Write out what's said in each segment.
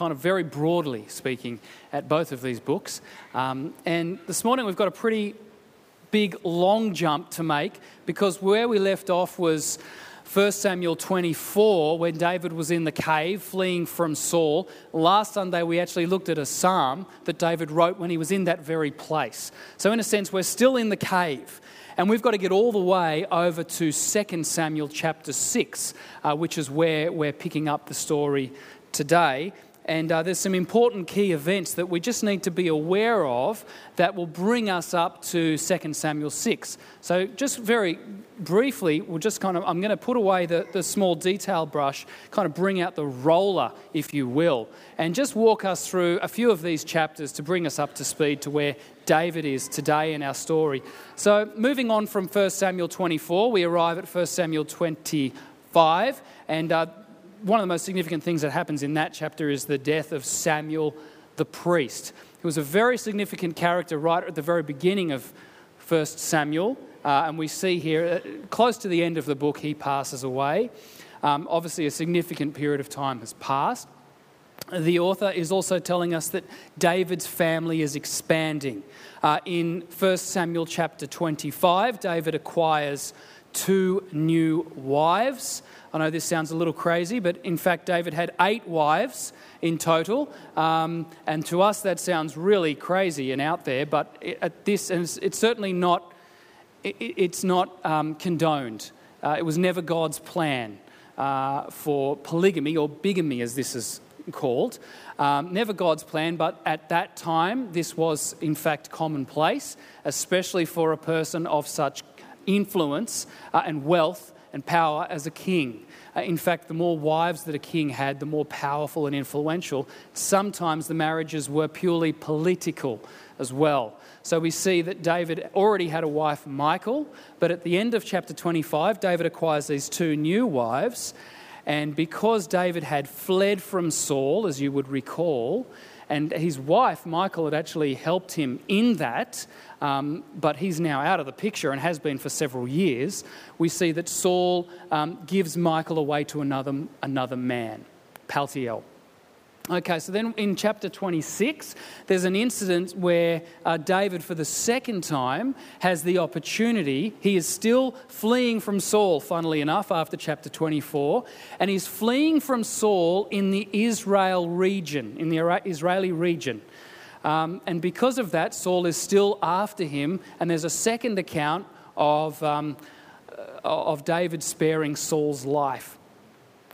kind of very broadly speaking at both of these books. Um, and this morning we've got a pretty big long jump to make because where we left off was 1 Samuel 24, when David was in the cave fleeing from Saul. Last Sunday, we actually looked at a psalm that David wrote when he was in that very place. So, in a sense, we're still in the cave. And we've got to get all the way over to 2 Samuel chapter 6, uh, which is where we're picking up the story today. And uh, there's some important key events that we just need to be aware of that will bring us up to 2 Samuel 6. So, just very briefly, we'll just kind of, I'm going to put away the, the small detail brush, kind of bring out the roller, if you will, and just walk us through a few of these chapters to bring us up to speed to where David is today in our story. So, moving on from 1 Samuel 24, we arrive at 1 Samuel 25. And uh, one of the most significant things that happens in that chapter is the death of Samuel the priest. He was a very significant character right at the very beginning of 1 Samuel. Uh, and we see here, uh, close to the end of the book, he passes away. Um, obviously, a significant period of time has passed. The author is also telling us that David's family is expanding. Uh, in 1 Samuel chapter 25, David acquires two new wives. I know this sounds a little crazy, but in fact, David had eight wives in total. Um, and to us, that sounds really crazy and out there, but at this, and it's, it's certainly not, it, it's not um, condoned. Uh, it was never God's plan uh, for polygamy or bigamy, as this is called. Um, never God's plan, but at that time, this was in fact commonplace, especially for a person of such influence uh, and wealth and power as a king. Uh, in fact, the more wives that a king had, the more powerful and influential. Sometimes the marriages were purely political as well. So we see that David already had a wife, Michal, but at the end of chapter 25, David acquires these two new wives. And because David had fled from Saul, as you would recall, and his wife, Michal, had actually helped him in that, um, but he's now out of the picture and has been for several years. We see that Saul um, gives Michal away to another, another man, Paltiel. Okay, so then in chapter 26, there's an incident where uh, David, for the second time, has the opportunity. He is still fleeing from Saul, funnily enough, after chapter 24, and he's fleeing from Saul in the Israel region, in the Israeli region. Um, and because of that, Saul is still after him, and there's a second account of, um, of David sparing Saul's life.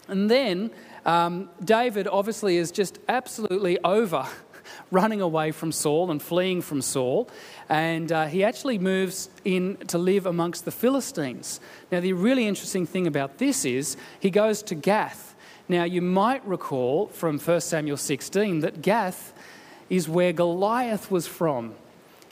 And then um, David obviously is just absolutely over running away from Saul and fleeing from Saul. And uh, he actually moves in to live amongst the Philistines. Now, the really interesting thing about this is he goes to Gath. Now, you might recall from 1 Samuel 16 that Gath is where Goliath was from.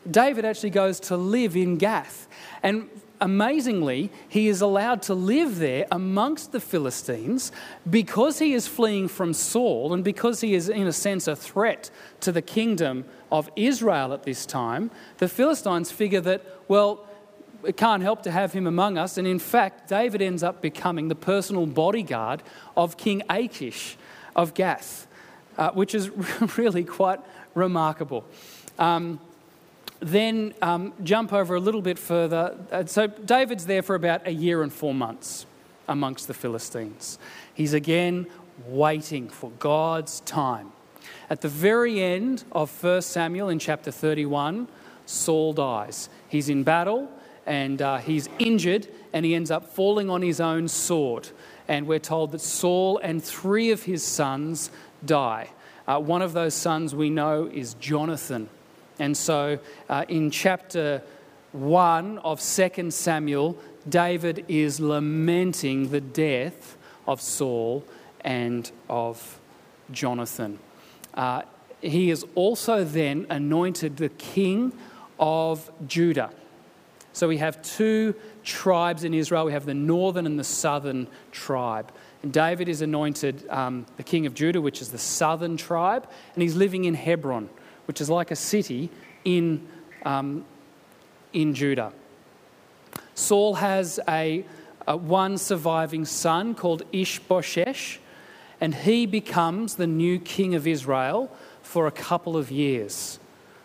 David actually goes to live in Gath. And amazingly, he is allowed to live there amongst the Philistines because he is fleeing from Saul and because he is, in a sense, a threat to the kingdom of Israel at this time. The Philistines figure that, well, it can't help to have him among us. And in fact, David ends up becoming the personal bodyguard of King Achish of Gath, uh, which is really quite remarkable. Um, then um, jump over a little bit further. Uh, so David's there for about a year and four months amongst the Philistines. He's again waiting for God's time. At the very end of 1 Samuel in chapter 31, Saul dies. He's in battle and uh, he's injured and he ends up falling on his own sword. And we're told that Saul and three of his sons die. Uh, one of those sons we know is Jonathan. And so uh, in chapter 1 of 2 Samuel, David is lamenting the death of Saul and of Jonathan. Uh, he is also then anointed the king of Judah. So we have two tribes in Israel. We have the northern and the southern tribe. And David is anointed um, the king of Judah, which is the southern tribe, and he's living in Hebron which is like a city in, um, in Judah. Saul has a, a, one surviving son called Ishbosheth, and he becomes the new king of Israel for a couple of years.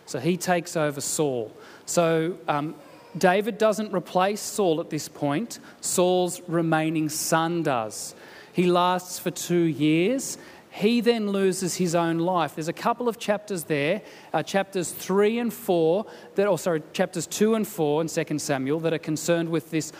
So he takes over Saul. So um, David doesn't replace Saul at this point, Saul's remaining son does. He lasts for two years. He then loses his own life. There's a couple of chapters there, uh, chapters 3 and 4, that, or sorry, chapters 2 and 4 in 2 Samuel, that are concerned with this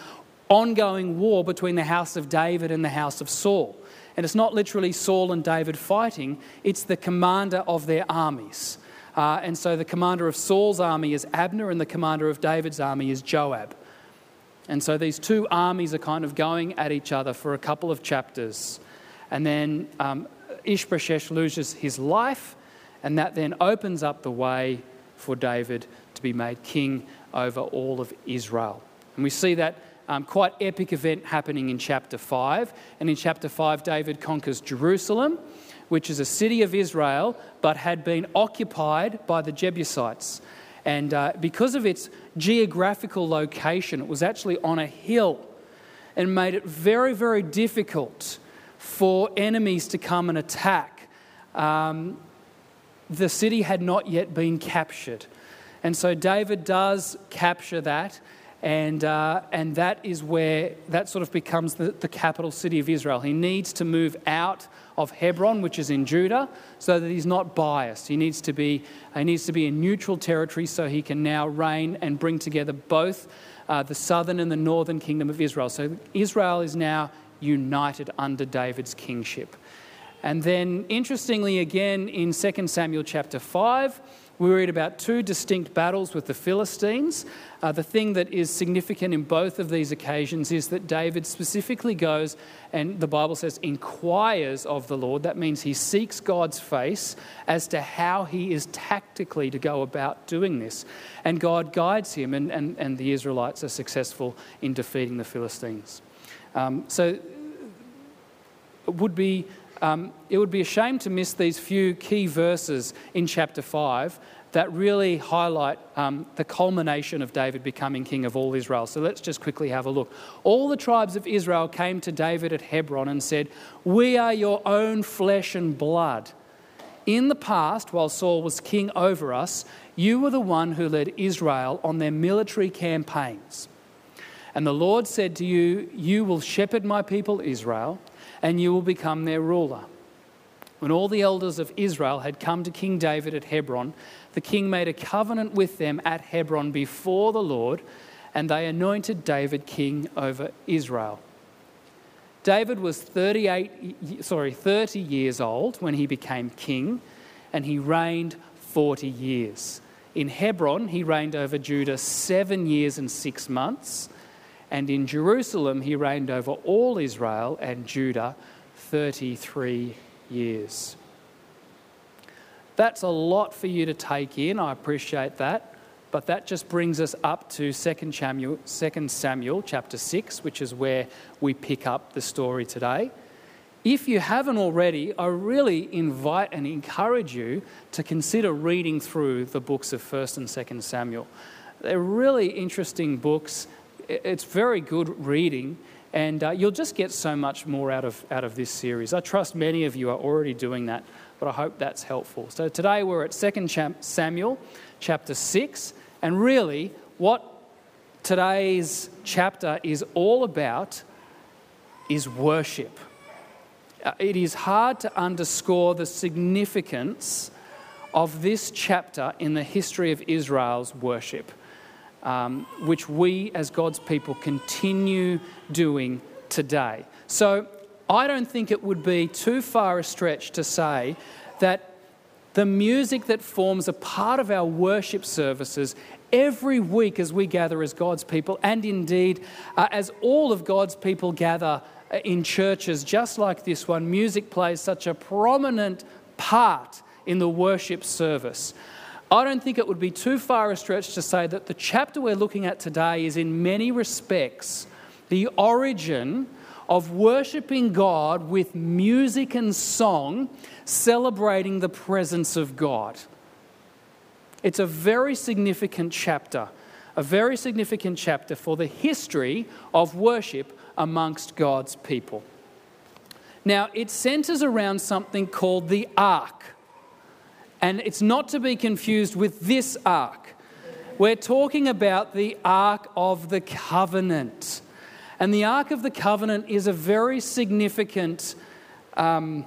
ongoing war between the house of David and the house of Saul. And it's not literally Saul and David fighting, it's the commander of their armies. Uh, and so the commander of Saul's army is Abner, and the commander of David's army is Joab. And so these two armies are kind of going at each other for a couple of chapters. And then um, Ishbosheth loses his life, and that then opens up the way for David to be made king over all of Israel. And we see that um, quite epic event happening in chapter 5. And in chapter 5, David conquers Jerusalem which is a city of Israel, but had been occupied by the Jebusites. And uh, because of its geographical location, it was actually on a hill and made it very, very difficult for enemies to come and attack. Um, the city had not yet been captured. And so David does capture that and, uh, and that is where that sort of becomes the, the capital city of Israel. He needs to move out of Hebron, which is in Judah, so that he's not biased. He needs to be, he needs to be in neutral territory so he can now reign and bring together both uh, the southern and the northern kingdom of Israel. So Israel is now united under David's kingship. And then, interestingly, again in 2 Samuel chapter 5, we read about two distinct battles with the Philistines. Uh, the thing that is significant in both of these occasions is that David specifically goes and the Bible says inquires of the Lord. That means he seeks God's face as to how he is tactically to go about doing this. And God guides him, and, and, and the Israelites are successful in defeating the Philistines. Um, so it would be um, it would be a shame to miss these few key verses in chapter 5 that really highlight um, the culmination of David becoming king of all Israel. So let's just quickly have a look. All the tribes of Israel came to David at Hebron and said, We are your own flesh and blood. In the past, while Saul was king over us, you were the one who led Israel on their military campaigns. And the Lord said to you, You will shepherd my people Israel and you will become their ruler. When all the elders of Israel had come to King David at Hebron, the king made a covenant with them at Hebron before the Lord, and they anointed David king over Israel. David was 38 sorry 30 years old when he became king and he reigned 40 years. In Hebron he reigned over Judah 7 years and 6 months and in Jerusalem, he reigned over all Israel and Judah 33 years. That's a lot for you to take in. I appreciate that. But that just brings us up to 2 Samuel, 2 Samuel chapter 6, which is where we pick up the story today. If you haven't already, I really invite and encourage you to consider reading through the books of 1st and 2nd Samuel. They're really interesting books it's very good reading, and uh, you'll just get so much more out of, out of this series. I trust many of you are already doing that, but I hope that's helpful. So today we're at 2 Samuel chapter 6, and really what today's chapter is all about is worship. Uh, it is hard to underscore the significance of this chapter in the history of Israel's worship um, which we as God's people continue doing today. So I don't think it would be too far a stretch to say that the music that forms a part of our worship services every week as we gather as God's people, and indeed uh, as all of God's people gather uh, in churches just like this one, music plays such a prominent part in the worship service. I don't think it would be too far a stretch to say that the chapter we're looking at today is, in many respects, the origin of worshipping God with music and song, celebrating the presence of God. It's a very significant chapter, a very significant chapter for the history of worship amongst God's people. Now, it centers around something called the ark. And it's not to be confused with this ark. We're talking about the ark of the covenant. And the ark of the covenant is a very significant, um,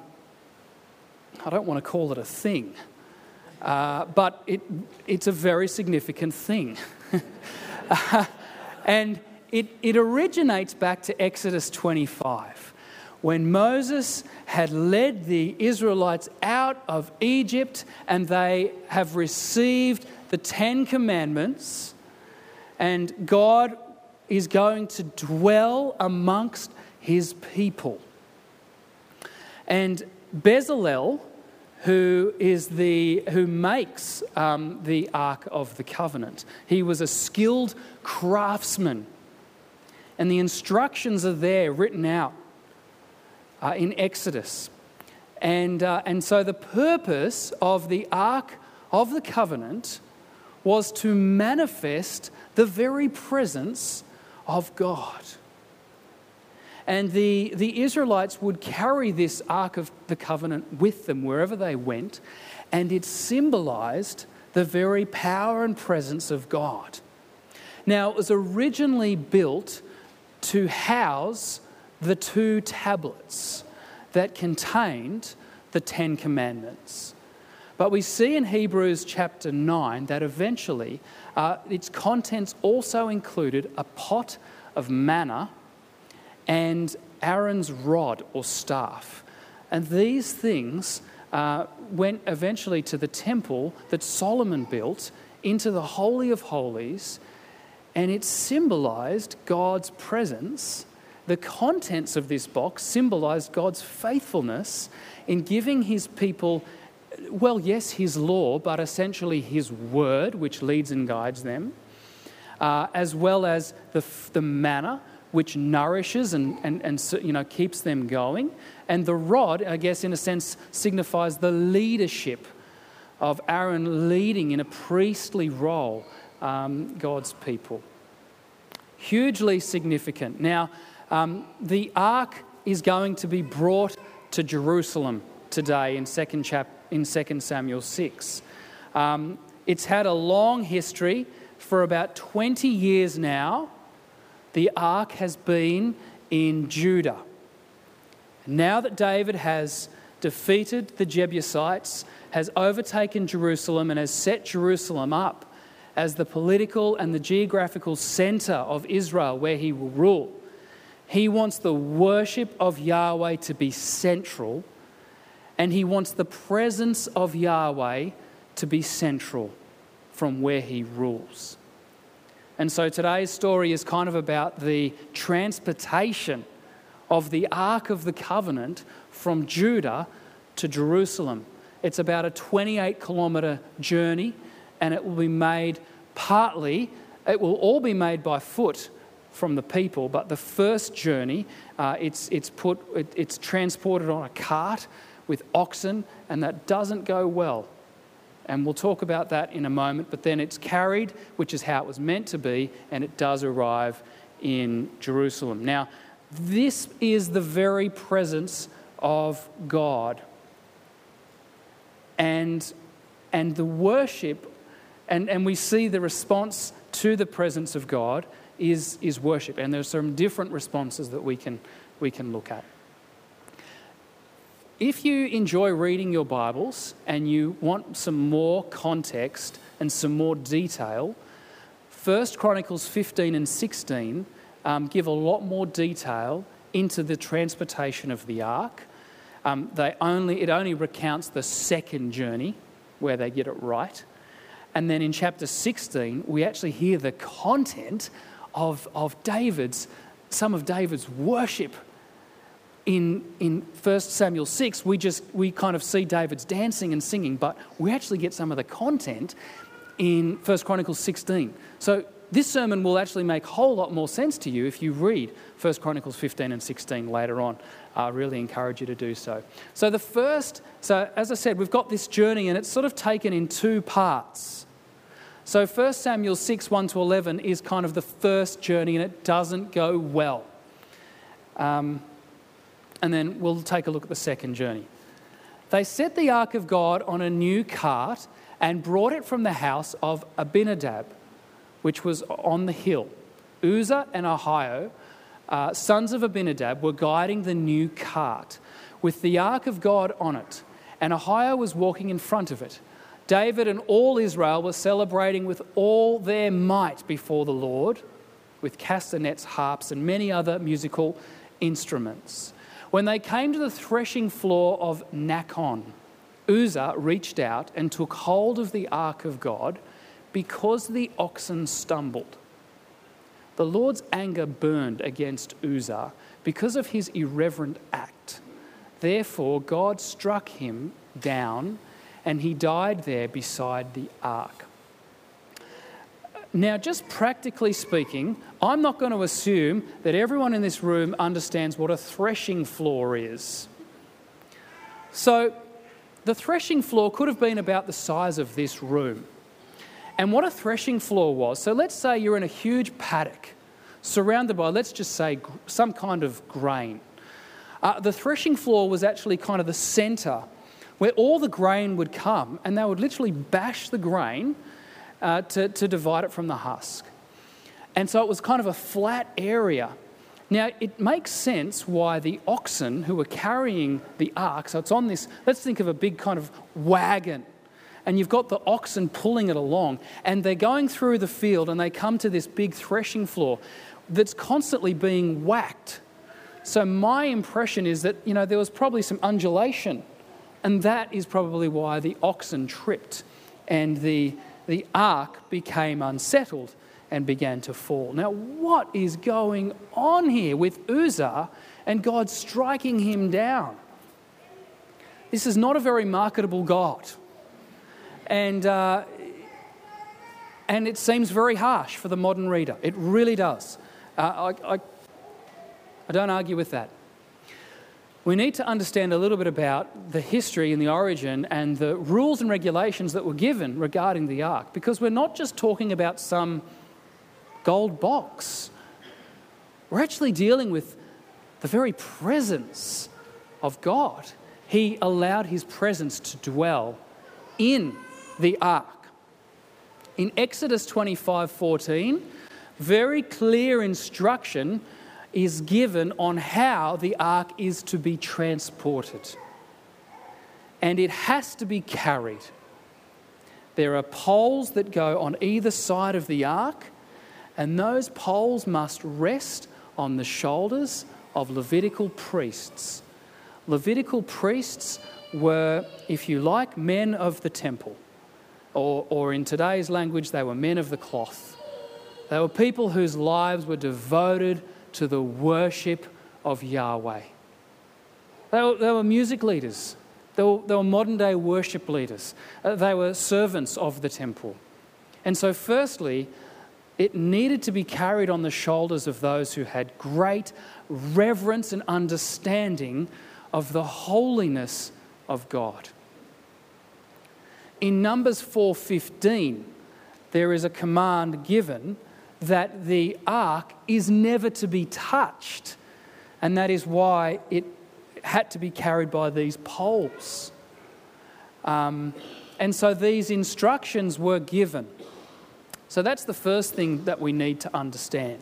I don't want to call it a thing, uh, but it, it's a very significant thing. uh, and it, it originates back to Exodus 25 when Moses had led the Israelites out of Egypt and they have received the Ten Commandments, and God is going to dwell amongst his people. And Bezalel, who is the who makes um, the Ark of the Covenant, he was a skilled craftsman and the instructions are there written out uh, in Exodus. And, uh, and so the purpose of the Ark of the Covenant was to manifest the very presence of God. And the, the Israelites would carry this Ark of the Covenant with them wherever they went, and it symbolized the very power and presence of God. Now, it was originally built to house the two tablets that contained the Ten Commandments. But we see in Hebrews chapter 9 that eventually uh, its contents also included a pot of manna and Aaron's rod or staff. And these things uh, went eventually to the temple that Solomon built into the Holy of Holies and it symbolized God's presence. The contents of this box symbolized God's faithfulness in giving his people, well, yes, his law, but essentially his word, which leads and guides them, uh, as well as the, the manna, which nourishes and, and, and you know, keeps them going. And the rod, I guess, in a sense, signifies the leadership of Aaron leading in a priestly role um, God's people. Hugely significant. Now, um, the ark is going to be brought to Jerusalem today in 2, chap- in 2 Samuel 6. Um, it's had a long history. For about 20 years now, the ark has been in Judah. Now that David has defeated the Jebusites, has overtaken Jerusalem, and has set Jerusalem up as the political and the geographical center of Israel where he will rule. He wants the worship of Yahweh to be central, and he wants the presence of Yahweh to be central from where he rules. And so today's story is kind of about the transportation of the Ark of the Covenant from Judah to Jerusalem. It's about a 28 kilometre journey and it will be made partly, it will all be made by foot from the people, but the first journey, uh, it's, it's, put, it, it's transported on a cart with oxen, and that doesn't go well. And we'll talk about that in a moment, but then it's carried, which is how it was meant to be, and it does arrive in Jerusalem. Now, this is the very presence of God. And, and the worship and, and we see the response to the presence of God is, is worship. And there's some different responses that we can, we can look at. If you enjoy reading your Bibles and you want some more context and some more detail, 1 Chronicles 15 and 16 um, give a lot more detail into the transportation of the ark. Um, they only, it only recounts the second journey where they get it right. And then in chapter 16, we actually hear the content of, of David's, some of David's worship. In, in 1 Samuel 6, we just we kind of see David's dancing and singing, but we actually get some of the content in 1 Chronicles 16. So this sermon will actually make a whole lot more sense to you if you read 1 Chronicles 15 and 16 later on. I really encourage you to do so. So, the first, so as I said, we've got this journey and it's sort of taken in two parts. So 1 Samuel 6 1 to 11 is kind of the first journey and it doesn't go well. Um, and then we'll take a look at the second journey. They set the ark of God on a new cart and brought it from the house of Abinadab, which was on the hill. Uzzah and Ahio, uh, sons of Abinadab, were guiding the new cart with the ark of God on it, and Ahio was walking in front of it. David and all Israel were celebrating with all their might before the Lord, with castanets, harps, and many other musical instruments. When they came to the threshing floor of Nacon, Uzzah reached out and took hold of the ark of God because the oxen stumbled. The Lord's anger burned against Uzzah because of his irreverent act. Therefore, God struck him down and he died there beside the ark. Now, just practically speaking, I'm not going to assume that everyone in this room understands what a threshing floor is. So, the threshing floor could have been about the size of this room. And what a threshing floor was so, let's say you're in a huge paddock surrounded by, let's just say, some kind of grain. Uh, the threshing floor was actually kind of the center where all the grain would come, and they would literally bash the grain uh, to, to divide it from the husk. And so it was kind of a flat area. Now, it makes sense why the oxen who were carrying the ark, so it's on this, let's think of a big kind of wagon, and you've got the oxen pulling it along, and they're going through the field and they come to this big threshing floor that's constantly being whacked. So, my impression is that, you know, there was probably some undulation and that is probably why the oxen tripped and the, the ark became unsettled and began to fall. Now, what is going on here with Uzzah and God striking him down? This is not a very marketable God. And, uh, and it seems very harsh for the modern reader. It really does. Uh, I, I, I don't argue with that we need to understand a little bit about the history and the origin and the rules and regulations that were given regarding the ark, because we're not just talking about some gold box. We're actually dealing with the very presence of God. He allowed his presence to dwell in the ark. In Exodus 25 14, very clear instruction is given on how the ark is to be transported. And it has to be carried. There are poles that go on either side of the ark, and those poles must rest on the shoulders of Levitical priests. Levitical priests were, if you like, men of the temple, or, or in today's language, they were men of the cloth. They were people whose lives were devoted to the worship of Yahweh. They were, they were music leaders, they were, they were, modern day worship leaders, uh, they were servants of the temple. And so, firstly, it needed to be carried on the shoulders of those who had great reverence and understanding of the holiness of God. In Numbers 4:15, there is a command given that the ark is never to be touched. And that is why it had to be carried by these poles. Um, and so these instructions were given. So that's the first thing that we need to understand.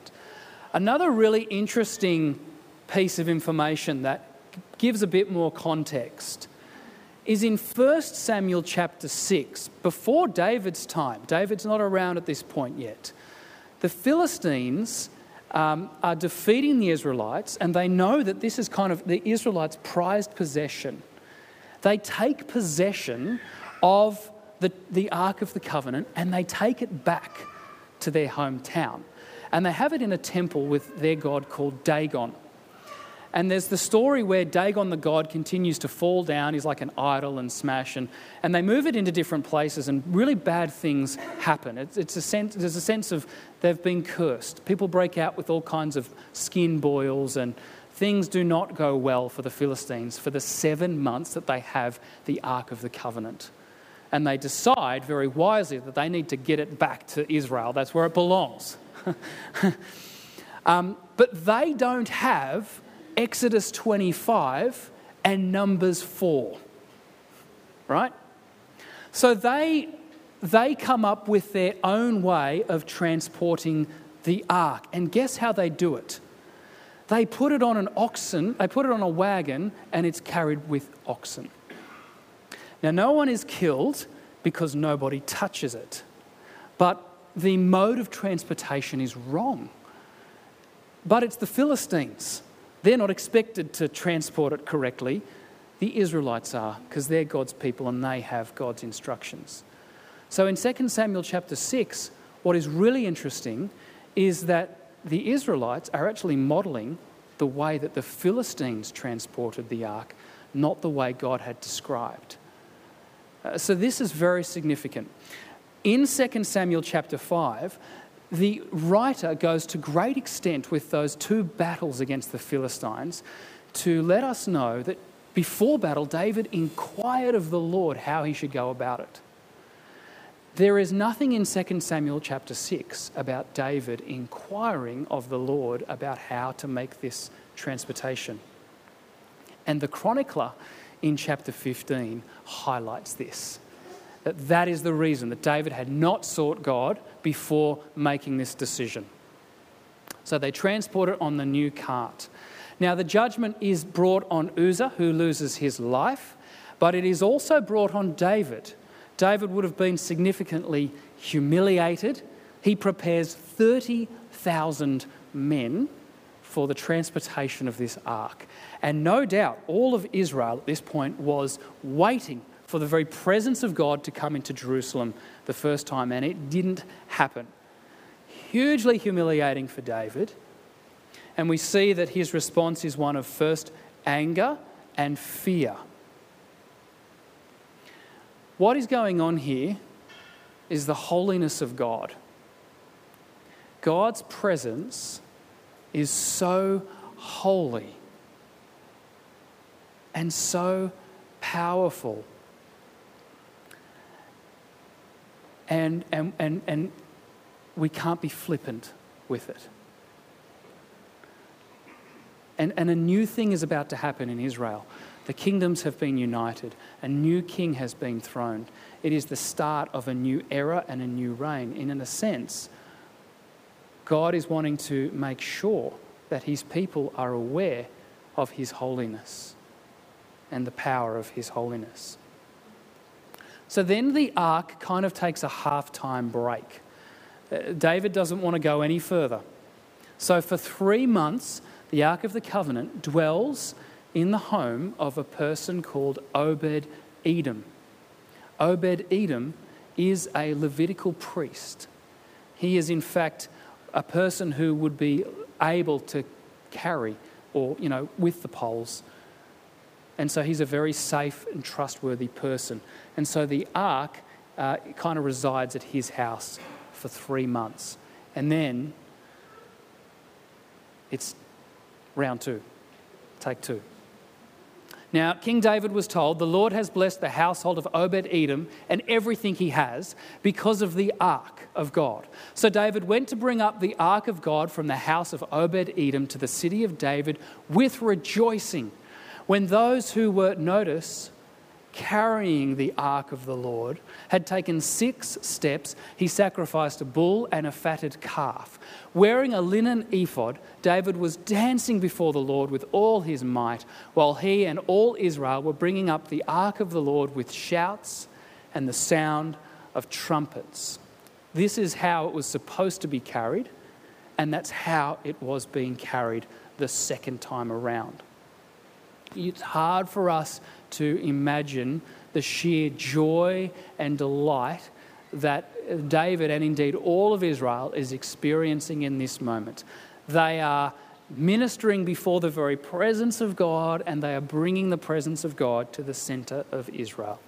Another really interesting piece of information that gives a bit more context is in 1 Samuel chapter 6, before David's time. David's not around at this point yet. The Philistines um, are defeating the Israelites, and they know that this is kind of the Israelites' prized possession. They take possession of the, the Ark of the Covenant and they take it back to their hometown. And they have it in a temple with their god called Dagon. And there's the story where Dagon the god continues to fall down. He's like an idol and smash. And, and they move it into different places, and really bad things happen. It's, it's a sense, there's a sense of they've been cursed. People break out with all kinds of skin boils, and things do not go well for the Philistines for the seven months that they have the Ark of the Covenant. And they decide very wisely that they need to get it back to Israel. That's where it belongs. um, but they don't have Exodus 25 and Numbers 4. Right? So they, they come up with their own way of transporting the ark. And guess how they do it? They put it on an oxen, they put it on a wagon, and it's carried with oxen. Now, no one is killed because nobody touches it. But the mode of transportation is wrong. But it's the Philistines. They're not expected to transport it correctly. The Israelites are, because they're God's people and they have God's instructions. So in 2 Samuel chapter 6, what is really interesting is that the Israelites are actually modeling the way that the Philistines transported the ark, not the way God had described. Uh, so this is very significant. In 2 Samuel chapter 5, the writer goes to great extent with those two battles against the Philistines to let us know that before battle, David inquired of the Lord how he should go about it. There is nothing in 2 Samuel chapter 6 about David inquiring of the Lord about how to make this transportation. And the chronicler in chapter 15 highlights this that that is the reason that David had not sought God before making this decision. So they transport it on the new cart. Now, the judgment is brought on Uzzah, who loses his life, but it is also brought on David David would have been significantly humiliated. He prepares 30,000 men for the transportation of this ark. And no doubt all of Israel at this point was waiting for the very presence of God to come into Jerusalem the first time, and it didn't happen. Hugely humiliating for David. And we see that his response is one of first anger and fear. What is going on here is the holiness of God. God's presence is so holy and so powerful. And, and, and, and we can't be flippant with it. And, and a new thing is about to happen in Israel. The kingdoms have been united, a new king has been throned. It is the start of a new era and a new reign. And in a sense, God is wanting to make sure that his people are aware of his holiness and the power of his holiness. So then the ark kind of takes a half time break. Uh, David doesn't want to go any further. So for three months, the Ark of the Covenant dwells in the home of a person called Obed Edom. Obed Edom is a Levitical priest. He is, in fact, a person who would be able to carry or, you know, with the poles. And so he's a very safe and trustworthy person. And so the ark uh, kind of resides at his house for three months. And then it's round two, take two. Now, King David was told, The Lord has blessed the household of Obed Edom and everything he has because of the ark of God. So David went to bring up the ark of God from the house of Obed Edom to the city of David with rejoicing. When those who were, notice, carrying the ark of the Lord, had taken six steps, he sacrificed a bull and a fatted calf. Wearing a linen ephod, David was dancing before the Lord with all his might, while he and all Israel were bringing up the ark of the Lord with shouts and the sound of trumpets. This is how it was supposed to be carried, and that's how it was being carried the second time around. It's hard for us to imagine the sheer joy and delight that David and indeed all of Israel is experiencing in this moment. They are ministering before the very presence of God and they are bringing the presence of God to the center of Israel.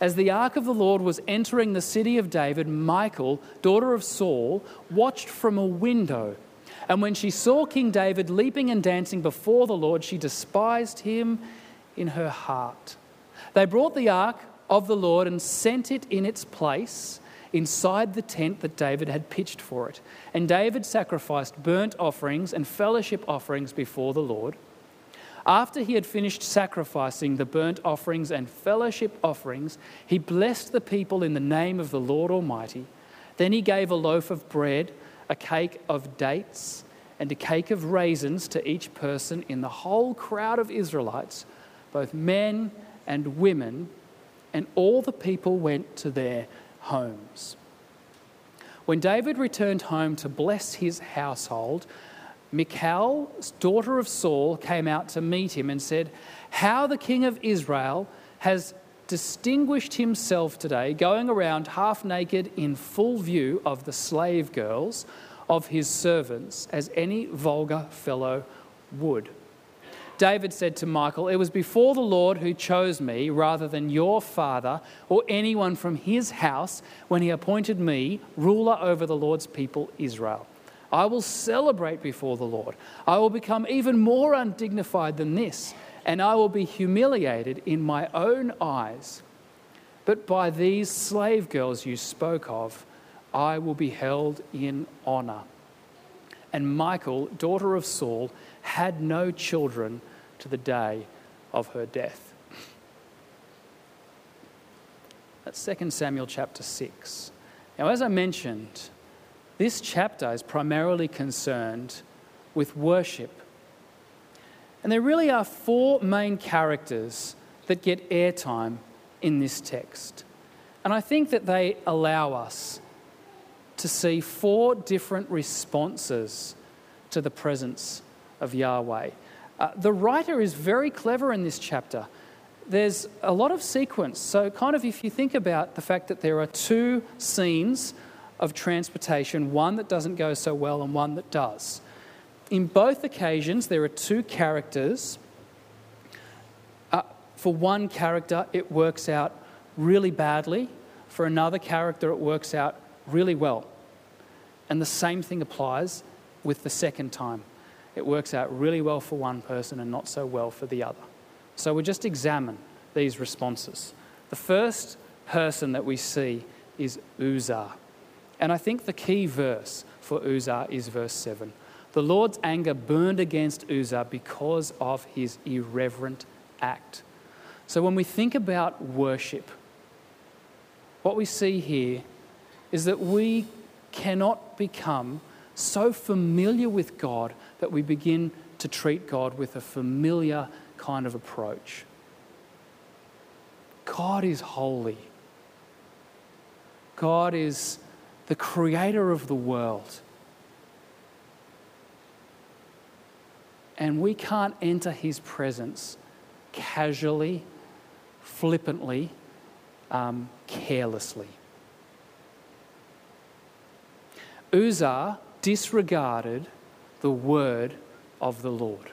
As the ark of the Lord was entering the city of David, Michal, daughter of Saul, watched from a window and when she saw King David leaping and dancing before the Lord, she despised him in her heart. They brought the ark of the Lord and sent it in its place inside the tent that David had pitched for it. And David sacrificed burnt offerings and fellowship offerings before the Lord. After he had finished sacrificing the burnt offerings and fellowship offerings, he blessed the people in the name of the Lord Almighty. Then he gave a loaf of bread, a cake of dates, and a cake of raisins to each person in the whole crowd of Israelites, both men and women, and all the people went to their homes. When David returned home to bless his household, Michal, daughter of Saul, came out to meet him and said, How the king of Israel has distinguished himself today, going around half naked in full view of the slave girls of his servants, as any vulgar fellow would. David said to Michal, It was before the Lord who chose me rather than your father or anyone from his house when he appointed me ruler over the Lord's people Israel. I will celebrate before the Lord. I will become even more undignified than this, and I will be humiliated in my own eyes. But by these slave girls you spoke of, I will be held in honor. And Michal, daughter of Saul, had no children to the day of her death. That's 2 Samuel chapter 6. Now, as I mentioned, this chapter is primarily concerned with worship. And there really are four main characters that get airtime in this text. And I think that they allow us to see four different responses to the presence of Yahweh. Uh, the writer is very clever in this chapter. There's a lot of sequence. So, kind of, if you think about the fact that there are two scenes of transportation, one that doesn't go so well and one that does. In both occasions, there are two characters. Uh, for one character, it works out really badly. For another character, it works out really well. And the same thing applies with the second time. It works out really well for one person and not so well for the other. So we just examine these responses. The first person that we see is Uzzah. And I think the key verse for Uzzah is verse 7. The Lord's anger burned against Uzzah because of his irreverent act. So when we think about worship, what we see here is that we cannot become so familiar with God that we begin to treat God with a familiar kind of approach. God is holy. God is the creator of the world. And we can't enter his presence casually, flippantly, um, carelessly. Uzzah disregarded the word of the Lord.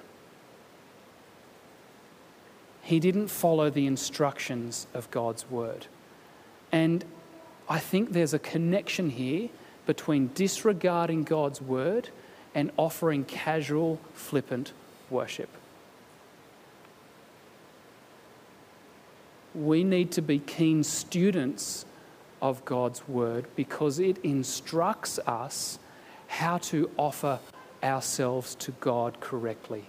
He didn't follow the instructions of God's word. And I think there's a connection here between disregarding God's word and offering casual, flippant worship. We need to be keen students of God's word because it instructs us how to offer ourselves to God correctly.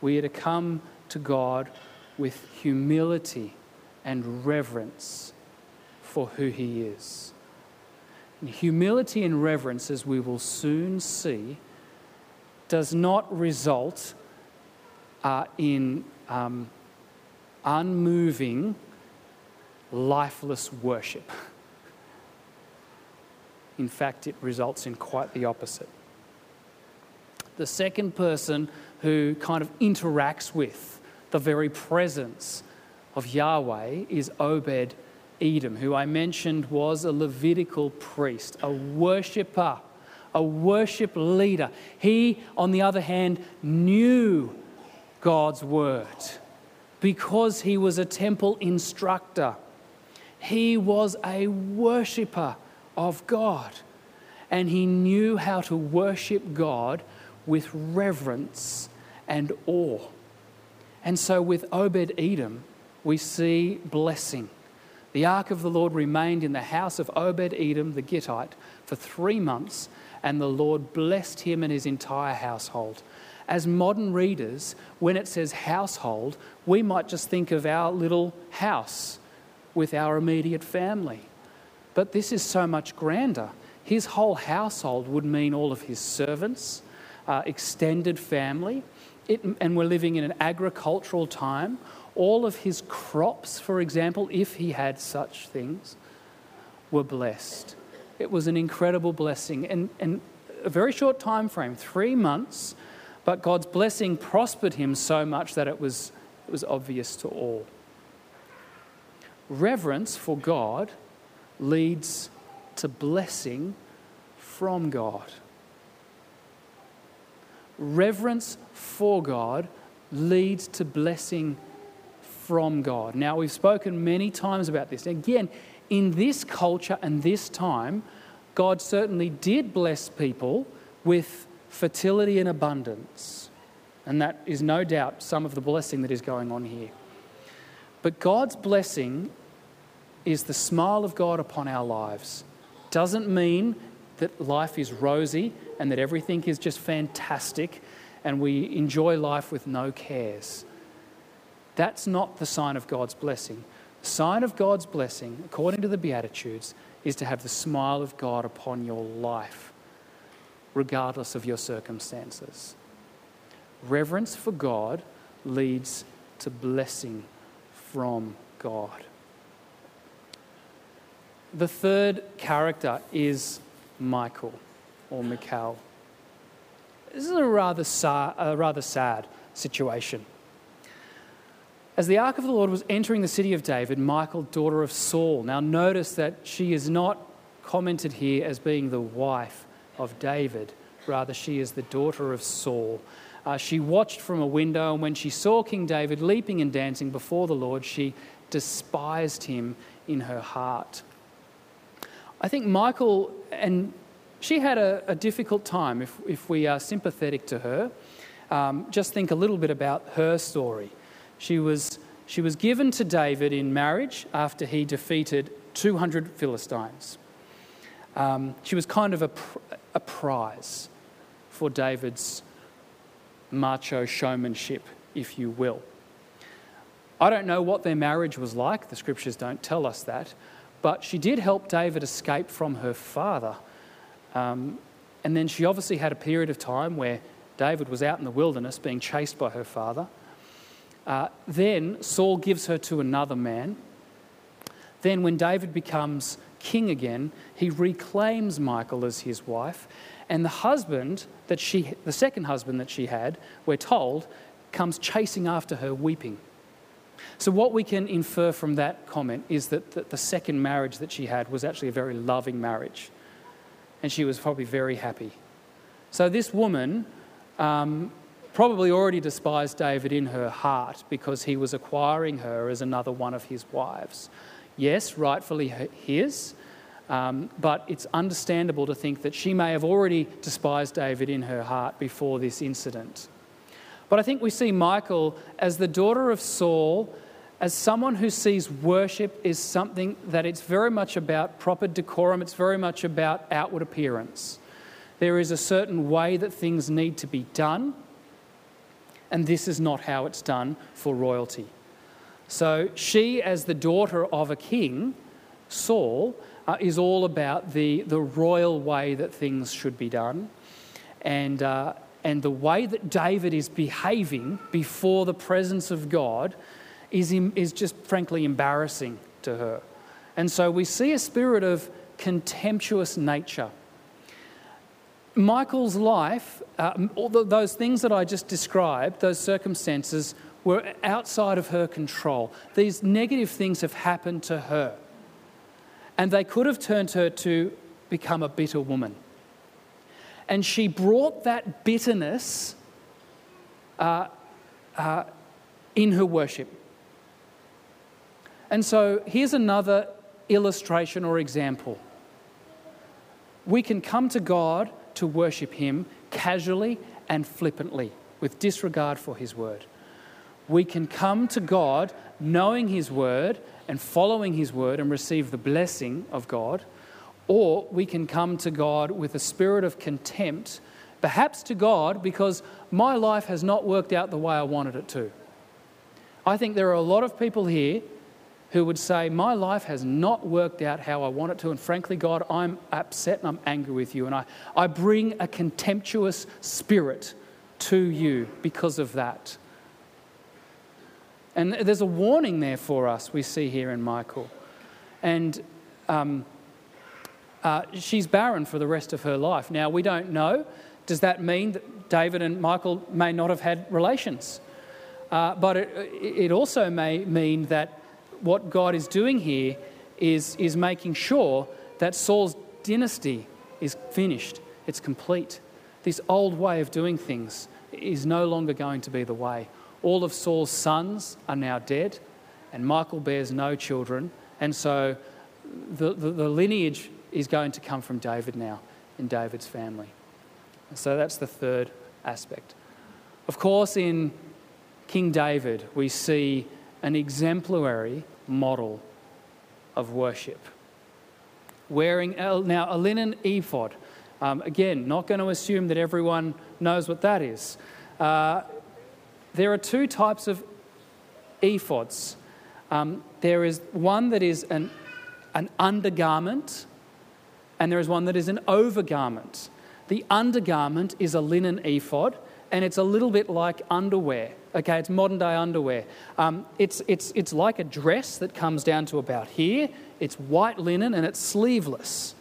We are to come to God with humility and reverence for who he is. And humility and reverence, as we will soon see, does not result uh, in um, unmoving, lifeless worship. In fact, it results in quite the opposite. The second person who kind of interacts with the very presence of Yahweh is Obed Edom, who I mentioned was a Levitical priest, a worshipper, a worship leader. He, on the other hand, knew God's word because he was a temple instructor. He was a worshipper of God and he knew how to worship God with reverence and awe. And so with Obed Edom, we see blessing The ark of the Lord remained in the house of Obed Edom the Gittite for three months, and the Lord blessed him and his entire household. As modern readers, when it says household, we might just think of our little house with our immediate family. But this is so much grander. His whole household would mean all of his servants, uh, extended family, it, and we're living in an agricultural time. All of his crops, for example, if he had such things, were blessed. It was an incredible blessing and, and a very short time frame, three months, but God's blessing prospered him so much that it was, it was obvious to all. Reverence for God leads to blessing from God. Reverence for God leads to blessing from God. Now, we've spoken many times about this. Again, in this culture and this time, God certainly did bless people with fertility and abundance. And that is no doubt some of the blessing that is going on here. But God's blessing is the smile of God upon our lives. Doesn't mean that life is rosy and that everything is just fantastic and we enjoy life with no cares. That's not the sign of God's blessing. The sign of God's blessing, according to the Beatitudes, is to have the smile of God upon your life, regardless of your circumstances. Reverence for God leads to blessing from God. The third character is Michael or Michal. This is a rather, sa- a rather sad situation. As the ark of the Lord was entering the city of David, Michael, daughter of Saul. Now, notice that she is not commented here as being the wife of David, rather, she is the daughter of Saul. Uh, she watched from a window, and when she saw King David leaping and dancing before the Lord, she despised him in her heart. I think Michael, and she had a, a difficult time if, if we are sympathetic to her. Um, just think a little bit about her story. She was, she was given to David in marriage after he defeated 200 Philistines. Um, she was kind of a, a prize for David's macho showmanship, if you will. I don't know what their marriage was like, the scriptures don't tell us that, but she did help David escape from her father. Um, and then she obviously had a period of time where David was out in the wilderness being chased by her father. Uh, then Saul gives her to another man. Then, when David becomes king again, he reclaims Michal as his wife. And the husband that she, the second husband that she had, we're told, comes chasing after her weeping. So, what we can infer from that comment is that, that the second marriage that she had was actually a very loving marriage. And she was probably very happy. So, this woman um, probably already despised David in her heart because he was acquiring her as another one of his wives. Yes, rightfully his, um, but it's understandable to think that she may have already despised David in her heart before this incident. But I think we see Michael as the daughter of Saul, as someone who sees worship is something that it's very much about proper decorum, it's very much about outward appearance. There is a certain way that things need to be done, and this is not how it's done for royalty. So she, as the daughter of a king, Saul, uh, is all about the, the royal way that things should be done. And, uh, and the way that David is behaving before the presence of God is, is just frankly embarrassing to her. And so we see a spirit of contemptuous nature. Michal's life, uh, those things that I just described, those circumstances, were outside of her control. These negative things have happened to her. And they could have turned her to become a bitter woman. And she brought that bitterness uh, uh, in her worship. And so here's another illustration or example. We can come to God to worship Him casually and flippantly with disregard for His word. We can come to God knowing His word and following His word and receive the blessing of God, or we can come to God with a spirit of contempt, perhaps to God because my life has not worked out the way I wanted it to. I think there are a lot of people here who would say, My life has not worked out how I want it to, and frankly, God, I'm upset and I'm angry with you, and I, I bring a contemptuous spirit to you because of that. And there's a warning there for us, we see here in Michael. And um, uh, she's barren for the rest of her life. Now, we don't know. Does that mean that David and Michael may not have had relations? Uh, but it, it also may mean that what God is doing here is, is making sure that Saul's dynasty is finished, it's complete. This old way of doing things is no longer going to be the way. All of Saul's sons are now dead, and Michael bears no children, and so the, the, the lineage is going to come from David now in David's family. So that's the third aspect. Of course, in King David, we see an exemplary model of worship. Wearing now a linen ephod. Um, again, not going to assume that everyone knows what that is. Uh, there are two types of ephods. Um, there is one that is an, an undergarment, and there is one that is an overgarment. The undergarment is a linen ephod, and it's a little bit like underwear. Okay, it's modern day underwear. Um, it's, it's, it's like a dress that comes down to about here. It's white linen and it's sleeveless.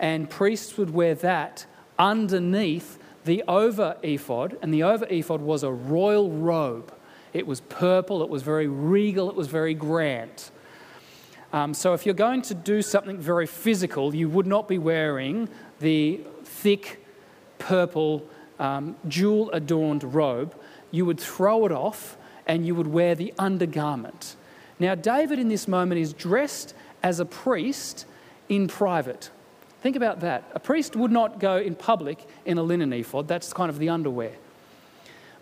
And priests would wear that underneath the over ephod, and the over ephod was a royal robe. It was purple, it was very regal, it was very grand. Um, so, if you're going to do something very physical, you would not be wearing the thick purple um, jewel adorned robe, you would throw it off and you would wear the undergarment. Now, David in this moment is dressed as a priest in private. Think about that. A priest would not go in public in a linen ephod, that's kind of the underwear.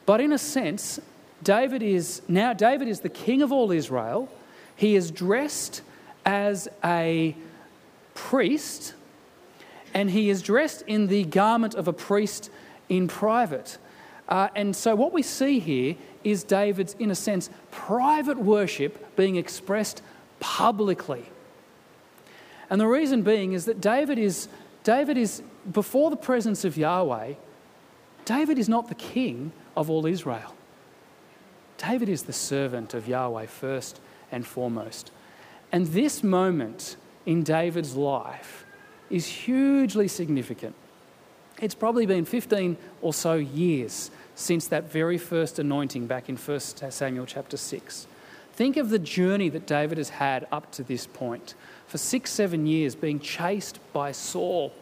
But in a sense, David is now David is the king of all Israel. He is dressed as a priest and he is dressed in the garment of a priest in private. Uh, and so, what we see here is David's, in a sense, private worship being expressed publicly. And the reason being is that David is, David is before the presence of Yahweh, David is not the king of all Israel. David is the servant of Yahweh first and foremost. And this moment in David's life is hugely significant. It's probably been 15 or so years since that very first anointing back in 1 Samuel chapter 6. Think of the journey that David has had up to this point. For six, seven years, being chased by Saul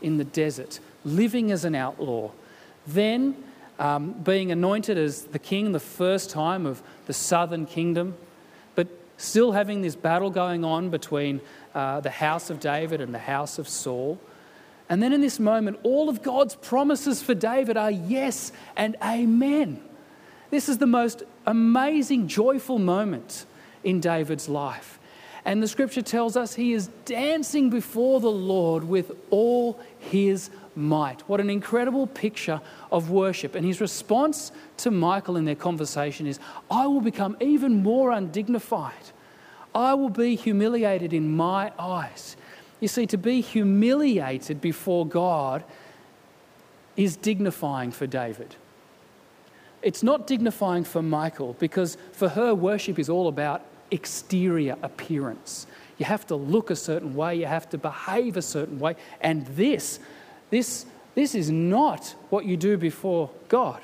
in the desert, living as an outlaw. Then um, being anointed as the king the first time of the southern kingdom, but still having this battle going on between uh, the house of David and the house of Saul. And then in this moment, all of God's promises for David are yes and amen. This is the most amazing, joyful moment in David's life. And the scripture tells us he is dancing before the Lord with all his might. What an incredible picture of worship. And his response to Michael in their conversation is I will become even more undignified. I will be humiliated in my eyes. You see, to be humiliated before God is dignifying for David. It's not dignifying for Michael because for her, worship is all about exterior appearance. You have to look a certain way, you have to behave a certain way. And this, this, this is not what you do before God.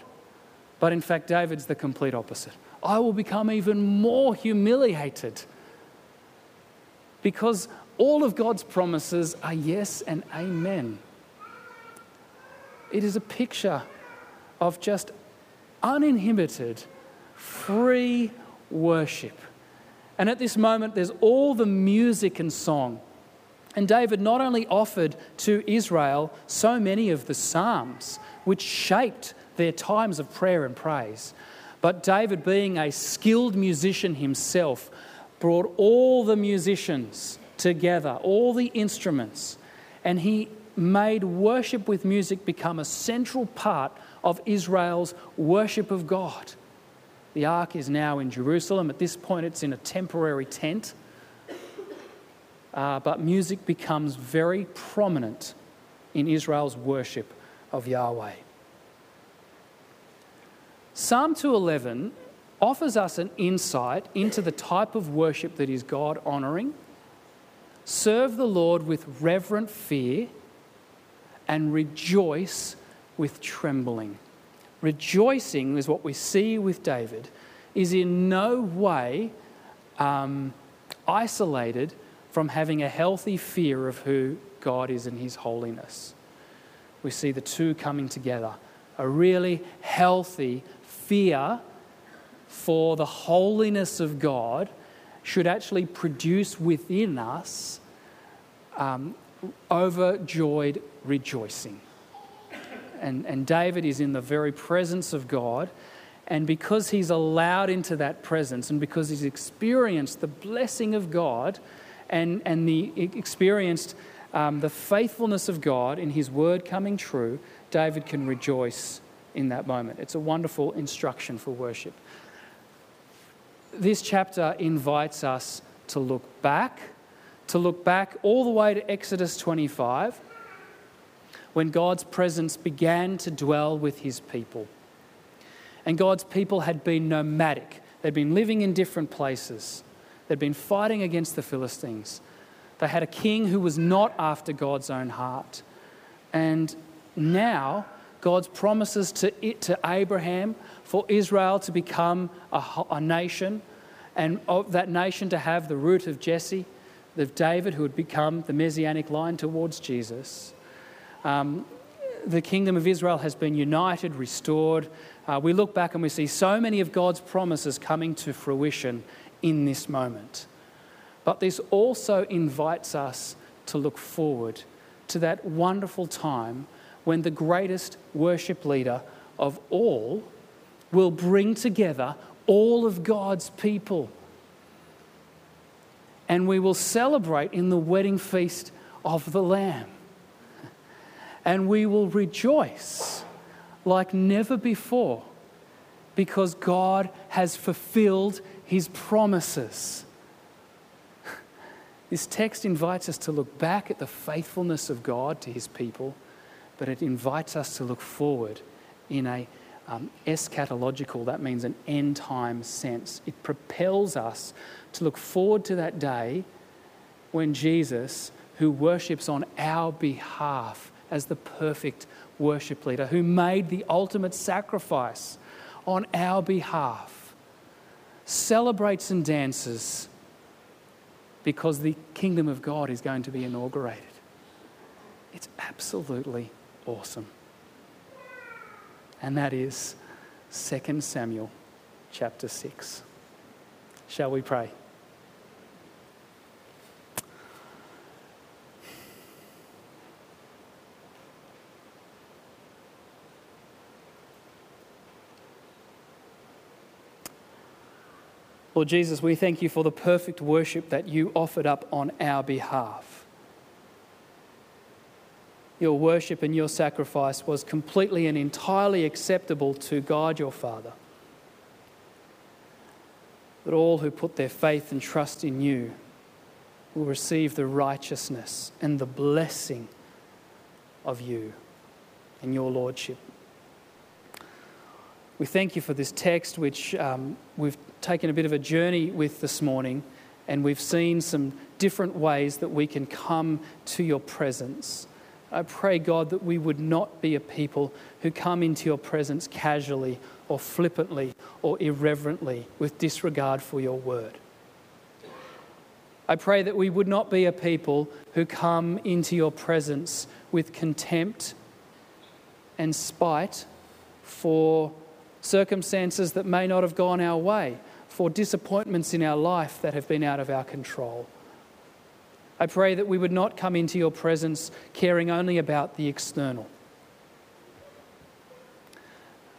But in fact, David's the complete opposite. I will become even more humiliated because all of God's promises are yes and amen. It is a picture of just uninhibited, free worship. And at this moment, there's all the music and song. And David not only offered to Israel so many of the Psalms, which shaped their times of prayer and praise, but David, being a skilled musician himself, brought all the musicians together, all the instruments, and he made worship with music become a central part of Israel's worship of God. The ark is now in Jerusalem. At this point, it's in a temporary tent. Uh, but music becomes very prominent in Israel's worship of Yahweh. Psalm 211 offers us an insight into the type of worship that is God honoring. Serve the Lord with reverent fear and rejoice with trembling. Rejoicing is what we see with David, is in no way um, isolated from having a healthy fear of who God is and his holiness. We see the two coming together a really healthy fear for the holiness of God should actually produce within us um, overjoyed rejoicing. And, and David is in the very presence of God. And because he's allowed into that presence and because he's experienced the blessing of God and, and the experienced um, the faithfulness of God in his word coming true, David can rejoice in that moment. It's a wonderful instruction for worship. This chapter invites us to look back, to look back all the way to Exodus 25, when God's presence began to dwell with his people. And God's people had been nomadic, they'd been living in different places, they'd been fighting against the Philistines. They had a king who was not after God's own heart. And now, God's promises to, it, to Abraham for Israel to become a, a nation and of that nation to have the root of Jesse, of David, who would become the messianic line towards Jesus. Um, the kingdom of Israel has been united, restored. Uh, we look back and we see so many of God's promises coming to fruition in this moment. But this also invites us to look forward to that wonderful time when the greatest worship leader of all will bring together all of God's people. And we will celebrate in the wedding feast of the Lamb. And we will rejoice like never before because God has fulfilled his promises. This text invites us to look back at the faithfulness of God to his people, but it invites us to look forward in a um, eschatological, that means an end time sense. It propels us to look forward to that day when Jesus, who worships on our behalf as the perfect worship leader, who made the ultimate sacrifice on our behalf, celebrates and dances because the kingdom of God is going to be inaugurated. It's absolutely awesome. And that is 2 Samuel chapter 6. Shall we pray? Lord Jesus, we thank you for the perfect worship that you offered up on our behalf. Your worship and your sacrifice was completely and entirely acceptable to God your Father. That all who put their faith and trust in you will receive the righteousness and the blessing of you and your Lordship. We thank you for this text, which um, we've taken a bit of a journey with this morning, and we've seen some different ways that we can come to your presence. I pray, God, that we would not be a people who come into your presence casually or flippantly or irreverently with disregard for your word. I pray that we would not be a people who come into your presence with contempt and spite for circumstances that may not have gone our way, for disappointments in our life that have been out of our control. I pray that we would not come into your presence caring only about the external.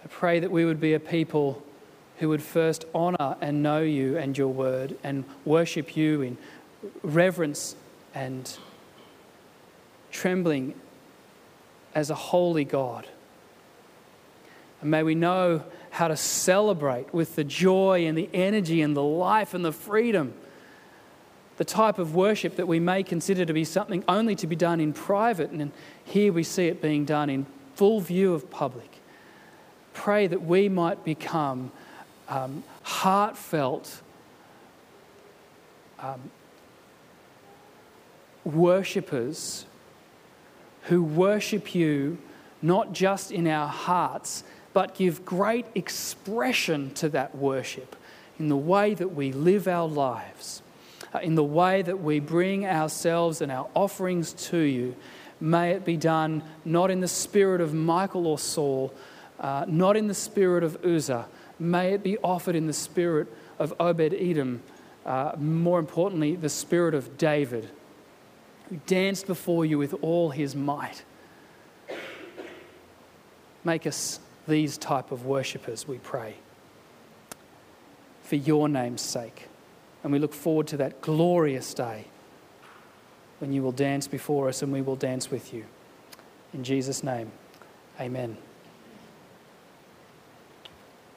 I pray that we would be a people who would first honour and know you and your word and worship you in reverence and trembling as a holy God. And may we know how to celebrate with the joy and the energy and the life and the freedom the type of worship that we may consider to be something only to be done in private, and here we see it being done in full view of public. Pray that we might become um, heartfelt um, worshippers who worship you not just in our hearts, but give great expression to that worship in the way that we live our lives, in the way that we bring ourselves and our offerings to you. May it be done not in the spirit of Michael or Saul, uh, not in the spirit of Uzzah. May it be offered in the spirit of Obed Edom, uh, more importantly, the spirit of David, who danced before you with all his might. Make us these type of worshippers, we pray, for your name's sake. And we look forward to that glorious day when you will dance before us and we will dance with you. In Jesus' name, amen.